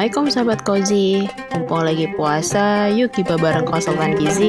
Assalamualaikum sahabat Kozi Mumpung lagi puasa, yuk kita bareng konsultan gizi.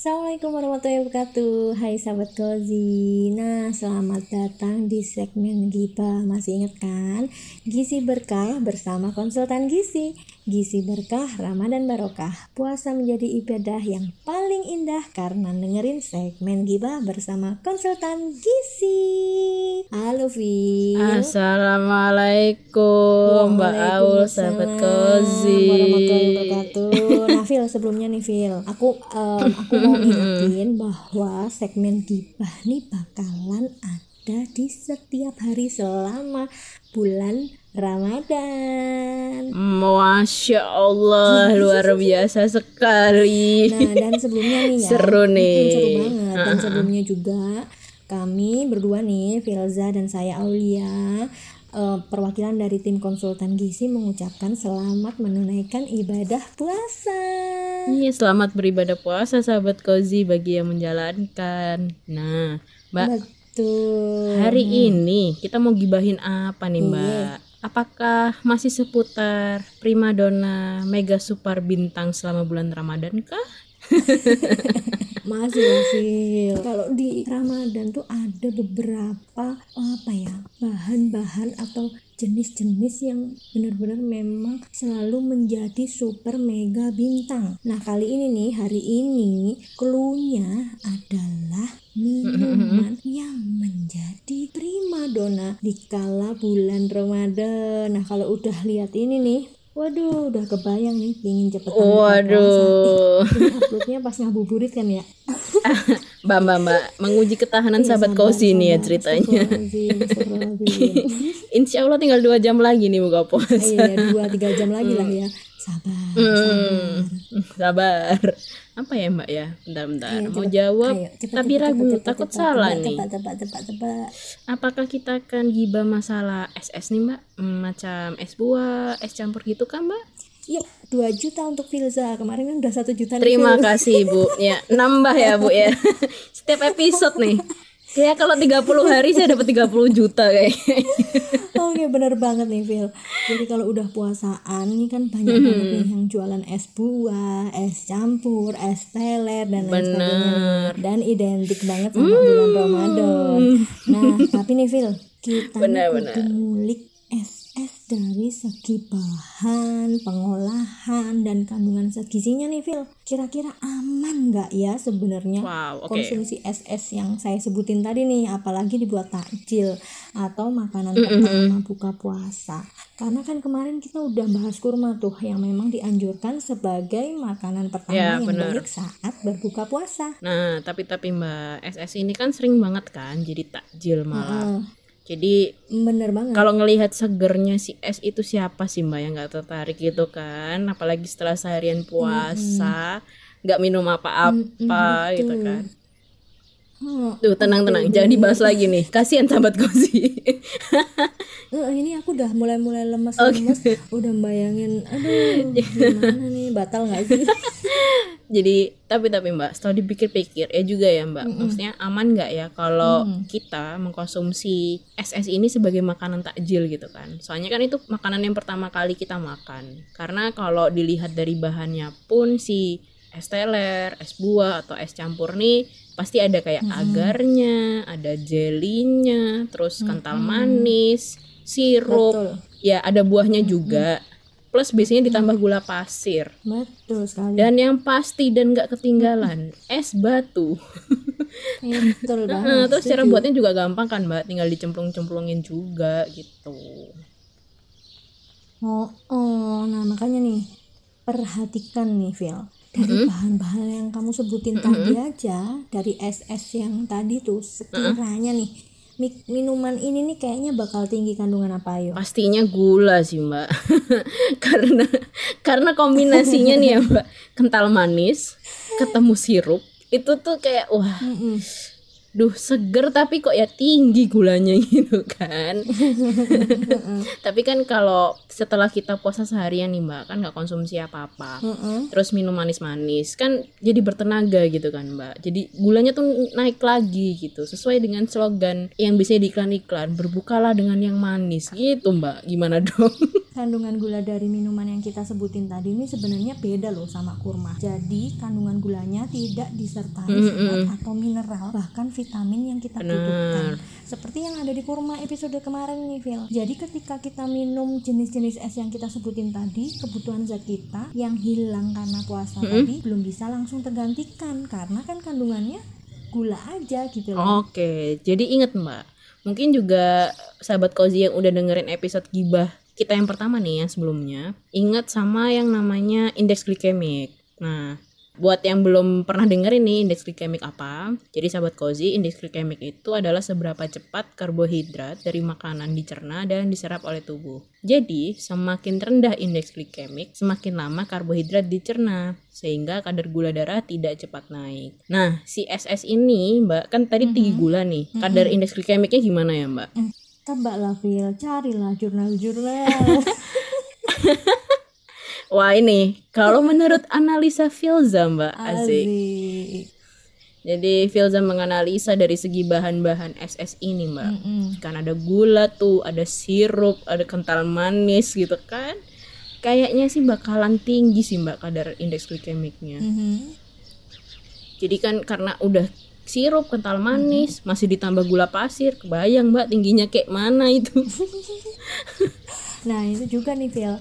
Assalamualaikum warahmatullahi wabarakatuh. Hai sahabat Kozi Nah selamat datang di segmen Giba. Masih ingat kan? Gizi Berkah bersama konsultan gizi. Gizi Berkah Ramadan Barokah. Puasa menjadi ibadah yang paling indah Karena dengerin segmen Giba bersama konsultan gizi Halo Vi Assalamualaikum Mbak Aul sahabat Kozi. warahmatullahi wabarakatuh. Nah sebelumnya nih Phil Aku um, aku mau ingetin bahwa segmen gibah nih bakalan ada di setiap hari selama bulan Ramadan. Masya Allah luar biasa sekali. Nah dan sebelumnya nih ya Seru nih. seru banget. Dan sebelumnya juga kami berdua nih Filza dan saya Aulia eh, perwakilan dari tim konsultan gizi mengucapkan selamat menunaikan ibadah puasa. Iya selamat beribadah puasa sahabat Kozi bagi yang menjalankan Nah Mbak Betul. hari ini kita mau gibahin apa nih Mbak? Apakah masih seputar primadona mega super bintang selama bulan Ramadan kah? Masih masih. Kalau di Ramadan tuh ada beberapa apa ya bahan-bahan atau jenis-jenis yang benar-benar memang selalu menjadi super mega bintang. Nah kali ini nih hari ini clue-nya adalah minuman yang menjadi primadona di kala bulan Ramadan. Nah kalau udah lihat ini nih Waduh, udah kebayang nih pingin cepet Waduh. Uploadnya pas ngabuburit kan ya? Mbak Mbak Mbak menguji ketahanan Iya, sahabat Kozi nih ya ceritanya. Insya Allah tinggal dua jam lagi nih buka puasa. Iya, dua tiga jam lagi lah ya. Sabar, Hmm, sabar. sabar. Apa ya Mbak ya? Bentar-bentar. Ayo, Mau cepet. jawab Ayo, cepet, tapi cepet, ragu, cepet, takut cepet, salah cepet, nih. Cepet, cepet, cepet, cepet. Apakah kita akan gibah masalah SS nih Mbak? Hmm, Macam es buah, es campur gitu kan Mbak? Yuk, dua juta untuk Filza. Kemarin kan udah satu juta nih, Terima Fil. kasih Bu. Ya, nambah ya Bu ya. Setiap episode nih. Kayak kalau 30 hari saya dapat 30 juta kayaknya. Oke, bener banget nih, Phil. Jadi kalau udah puasaan, ini kan banyak Hmm. banget nih yang jualan es buah, es campur, es teler, dan lain Bener. Sebagainya. Dan identik banget sama bulan Ramadan. Nah, tapi nih, Phil, kita Bener, bener. ngulik es-es dari segi bahan, pengolahan, dan kandungan zat gizinya nih, Phil. Kira-kira aman nggak ya sebenarnya Wow, oke. konsumsi es-es yang saya sebutin tadi nih apalagi dibuat takjil atau makanan pertama buka puasa karena kan kemarin kita udah bahas kurma tuh yang memang dianjurkan sebagai makanan pertama Ya, yang benar. baik saat berbuka puasa Nah, tapi tapi Mbak, SS ini kan sering banget kan jadi takjil malah. Eh, Jadi bener banget kalau ngelihat segernya si es itu siapa sih Mbak yang nggak tertarik gitu kan? Apalagi setelah seharian puasa, nggak minum apa-apa gitu betul. kan. Hmm, Tuh tenang-tenang, jangan dibahas lagi nih. Kasihan sahabat Kozi. eh, ini aku udah mulai-mulai lemes-lemes. Udah bayangin aduh gimana nih? Batal nggak sih? Jadi tapi tapi Mbak, setelah dipikir-pikir ya juga ya Mbak, maksudnya aman nggak ya kalau kita mengkonsumsi es-es ini sebagai makanan takjil gitu kan? Soalnya kan itu makanan yang pertama kali kita makan. Karena kalau dilihat dari bahannya pun si es teler, es buah atau es campur nih pasti ada kayak agarnya, ada jelinya, terus kental manis, sirup, betul. ya ada buahnya juga. Plus biasanya ditambah gula pasir. betul sekali. Dan yang pasti dan nggak ketinggalan es batu. Iya, betul Nah, banget. Terus cara buatnya juga gampang kan mbak, tinggal dicemplung-cemplungin juga gitu. Oh, oh, nah makanya nih perhatikan nih Phil dari bahan-bahan yang kamu sebutin tadi aja dari es-es yang tadi tuh sekiranya nih mi- minuman ini nih kayaknya bakal tinggi kandungan apa yuk? Pastinya gula sih mbak, karena karena kombinasinya nih ya mbak, kental manis, ketemu sirup, itu tuh kayak wah. Mm-mm. Duh seger tapi kok ya tinggi gulanya gitu kan. Tapi kan kalau setelah kita puasa seharian nih mbak kan nggak konsumsi apa apa terus minum manis-manis kan jadi bertenaga gitu kan mbak. Jadi gulanya tuh naik lagi gitu sesuai dengan slogan yang bisa di iklan-iklan berbukalah dengan yang manis. Gitu mbak. Gimana dong kandungan gula dari minuman yang kita sebutin tadi ini sebenarnya beda loh sama kurma jadi kandungan gulanya tidak disertai mm -hmm. atau mineral bahkan vitamin yang kita Bener. butuhkan seperti yang ada di kurma episode kemarin nih Phil jadi ketika kita minum jenis-jenis es yang kita sebutin tadi kebutuhan zat kita yang hilang karena puasa -hmm. tadi belum bisa langsung tergantikan karena kan kandungannya gula aja gitu loh oke jadi inget mbak mungkin juga sahabat kozi yang udah dengerin episode gibah kita yang pertama nih yang sebelumnya ingat sama yang namanya indeks glikemik nah Buat yang belum pernah denger ini indeks glikemik apa? Jadi sahabat kozi, indeks glikemik itu adalah seberapa cepat karbohidrat dari makanan dicerna dan diserap oleh tubuh. Jadi, semakin rendah indeks glikemik, semakin lama karbohidrat dicerna sehingga kadar gula darah tidak cepat naik. Nah, si SS ini, Mbak, kan tadi mm -hmm. tinggi gula nih. Kadar mm -hmm. indeks glikemiknya gimana ya, Mbak? Mm, tebak lah, Phil. Carilah jurnal-jurnal. Wah ini kalau menurut analisa Filza Mbak Asik. Jadi Filza menganalisa dari segi bahan-bahan SS ini Mbak. Mm -hmm. Kan ada gula tuh, ada sirup, ada kental manis gitu kan. Kayaknya sih bakalan tinggi sih Mbak kadar indeks glikemiknya. Mm -hmm. Jadi kan karena udah sirup kental manis, mm -hmm. masih ditambah gula pasir, kebayang Mbak tingginya kayak mana itu. nah itu juga nih Phil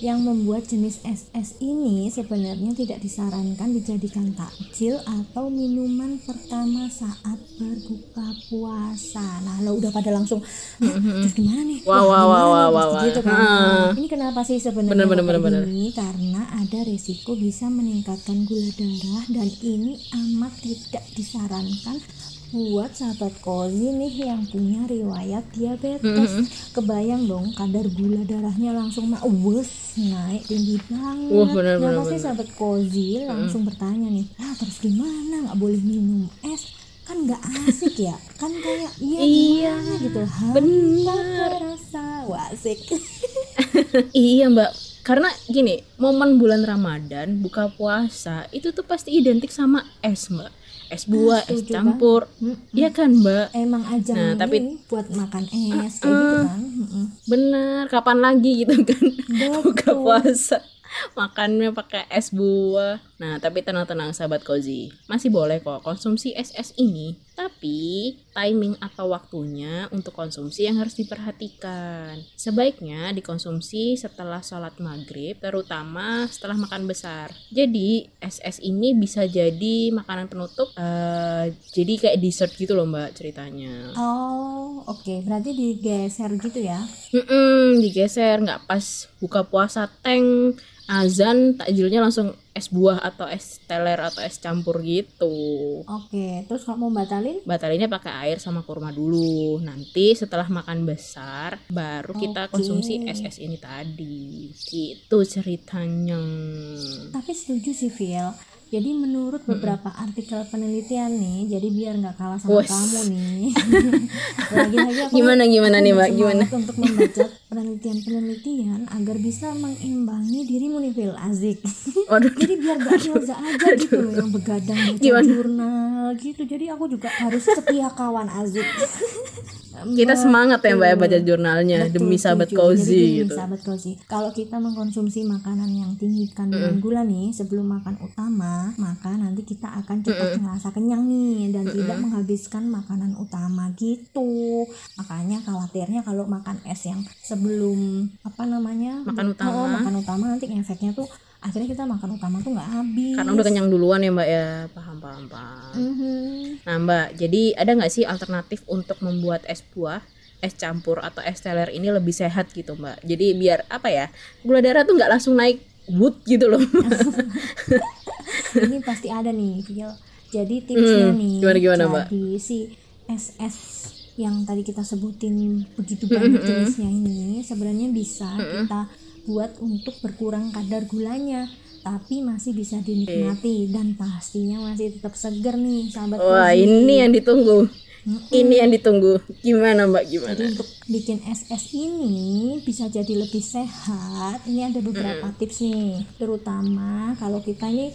yang membuat jenis SS ini sebenarnya tidak disarankan dijadikan takjil atau minuman pertama saat berbuka puasa. Nah, lo udah pada langsung, terus gimana nih? Wah, wah, wah, wah, wah, wah. Gitu kan. Ini kenapa sih sebenarnya bener, bener, bener, ini? Karena ada resiko bisa meningkatkan gula darah dan ini amat tidak disarankan buat sahabat kozi nih yang punya riwayat diabetes. Mm -hmm. kebayang dong kadar gula darahnya langsung mah wes naik tinggi banget. Uh, bener, nah pasti sahabat kozi langsung mm. bertanya nih ah terus gimana? Nggak boleh minum es? Kan nggak asik ya? Kan kayak iya iya gitu? Benar. rasa. Wah asik. Iya mbak. Karena gini momen bulan Ramadan buka puasa itu tuh pasti identik sama es mbak es buah, es campur. Iya kan, Mbak? Emang aja nah, tapi buat makan es kayak gitu kan. Bener, kapan lagi gitu kan? Buka puasa makannya pakai es buah. Nah, tapi tenang-tenang sahabat Kozi. Masih boleh kok konsumsi es-es ini, tapi timing atau waktunya untuk konsumsi yang harus diperhatikan. Sebaiknya dikonsumsi setelah sholat maghrib, terutama setelah makan besar. Jadi, es-es ini bisa jadi makanan penutup, uh, jadi kayak dessert gitu loh mbak ceritanya. Oh, oke. Okay. Berarti digeser gitu ya? Mm -mm, digeser, nggak pas buka puasa tank azan takjilnya langsung es buah atau es teler atau es campur gitu. Oke, terus kalau mau batalin? Batalinnya pakai air sama kurma dulu. Nanti setelah makan besar baru kita konsumsi es-es ini tadi. Gitu ceritanya. Tapi setuju sih, Phil jadi menurut beberapa hmm. artikel penelitian nih, jadi biar nggak kalah sama Wess. kamu nih. Lagi-lagi aku gimana gimana nih mbak? Gimana? Untuk membaca penelitian-penelitian agar bisa mengimbangi dirimu nih Phil Azik. Waduh. jadi biar gak Filza aja Aduh. gitu loh yang begadang baca jurnal gitu. Jadi aku juga harus setia kawan Azik. kita semangat ya mbak ya baca jurnalnya Betul, demi sahabat cozy gitu. sahabat cozy. Kalau kita mengkonsumsi makanan yang tinggi kandungan mm. gula nih sebelum makan utama, maka nanti kita akan cepat mm. merasa kenyang nih dan mm. tidak menghabiskan makanan utama gitu. Makanya khawatirnya kalau makan es yang sebelum apa namanya makan utama, oh, makan utama nanti efeknya tuh akhirnya kita makan utama tuh nggak habis. Karena udah kenyang duluan ya mbak ya. Paham paham paham. Mm-hmm. nah mbak jadi ada nggak sih alternatif untuk membuat es buah es campur atau es teler ini lebih sehat gitu mbak? Jadi biar apa ya gula darah tuh nggak langsung naik wood gitu loh. Ini pasti ada nih Phil jadi tipsnya hmm, nih gimana gimana mbak? si es es yang tadi kita sebutin begitu banyak jenisnya ini sebenarnya bisa kita buat untuk berkurang kadar gulanya tapi masih bisa dinikmati dan pastinya masih tetap seger nih sahabat Wah, Cozy. ini yang ditunggu. Ini yang ditunggu. Gimana, Mbak? Gimana? Jadi untuk bikin SS ini bisa jadi lebih sehat. Ini ada beberapa tips nih, terutama kalau kita ini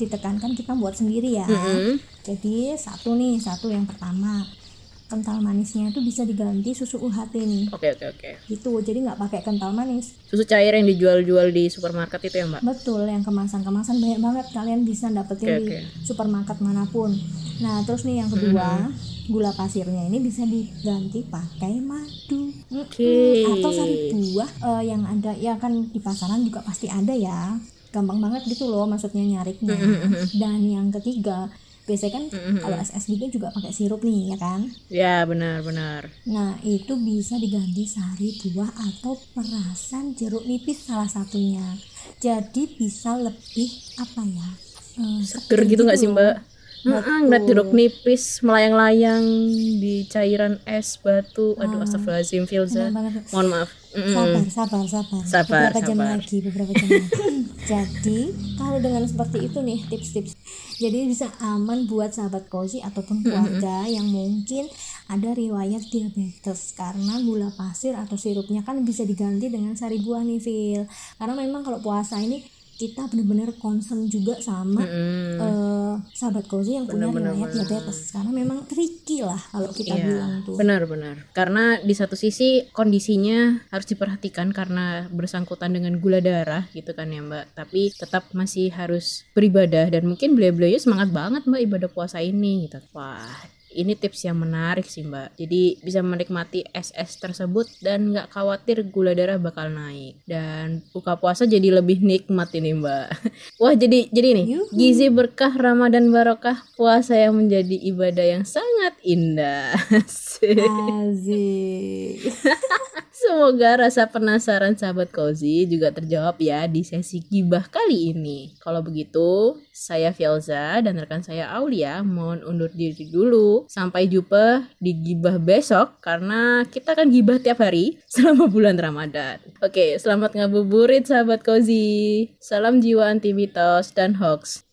ditekankan kita buat sendiri ya. Mm-mm. Jadi satu nih, satu yang pertama kental manisnya itu bisa diganti susu UHT nih. Oke, oke, oke. Gitu, jadi nggak pakai kental manis. Susu cair yang dijual-jual di supermarket itu ya, Mbak? Betul, yang kemasan-kemasan banyak banget kalian bisa dapetin Oke, di supermarket mana pun. Nah, terus nih yang kedua, gula pasirnya ini bisa diganti pakai madu. Oke. Atau sari buah eh, yang ada ya kan di pasaran juga pasti ada ya. Gampang banget gitu loh maksudnya nyariknya. Dan yang ketiga, biasanya kan kalau SS gitu juga pakai sirup nih ya kan. Ya, benar-benar. Nah, itu bisa diganti sari buah atau perasan jeruk nipis salah satunya. Jadi bisa lebih apa ya? eh, Seger gitu nggak sih, loh. Mbak? Ngeliat jeruk nipis melayang-layang di cairan es batu. Aduh, astagfirullahaladzim, Filza. Mohon maaf. Mm-mm. Sabar, sabar, sabar. Sabar, beberapa jam sabar. lagi, beberapa jam lagi. Jadi, kalau dengan seperti itu nih tips-tips. Jadi bisa aman buat sahabat kozi ataupun keluarga yang mungkin ada riwayat diabetes karena gula pasir atau sirupnya kan bisa diganti dengan sari buah nih, Phil. Karena memang kalau puasa ini kita benar-benar concern juga sama Mm-mm. eh, sahabat kozi yang punya riwayat diabetes karena memang tricky lah kalau kita bilang tuh. Benar-benar. Karena di satu sisi kondisinya harus diperhatikan karena bersangkutan dengan gula darah gitu kan ya Mbak. Tapi tetap masih harus beribadah dan mungkin beliau-beliau semangat banget Mbak ibadah puasa ini gitu. Wah, ini tips yang menarik sih Mbak. Jadi bisa menikmati SS tersebut dan nggak khawatir gula darah bakal naik. Dan buka puasa jadi lebih nikmat ini Mbak. Wah jadi jadi nih Yuhu. gizi berkah Ramadan barokah puasa yang menjadi ibadah yang sangat indah. Asik. Semoga rasa penasaran sahabat Kozi juga terjawab ya di sesi gibah kali ini. Kalau begitu, saya Fielza dan rekan saya Aulia mohon undur diri dulu. Sampai jumpa di gibah besok karena kita akan gibah tiap hari selama bulan Ramadan. Oke, selamat ngabuburit sahabat Kozi. Salam jiwa anti mitos dan hoax.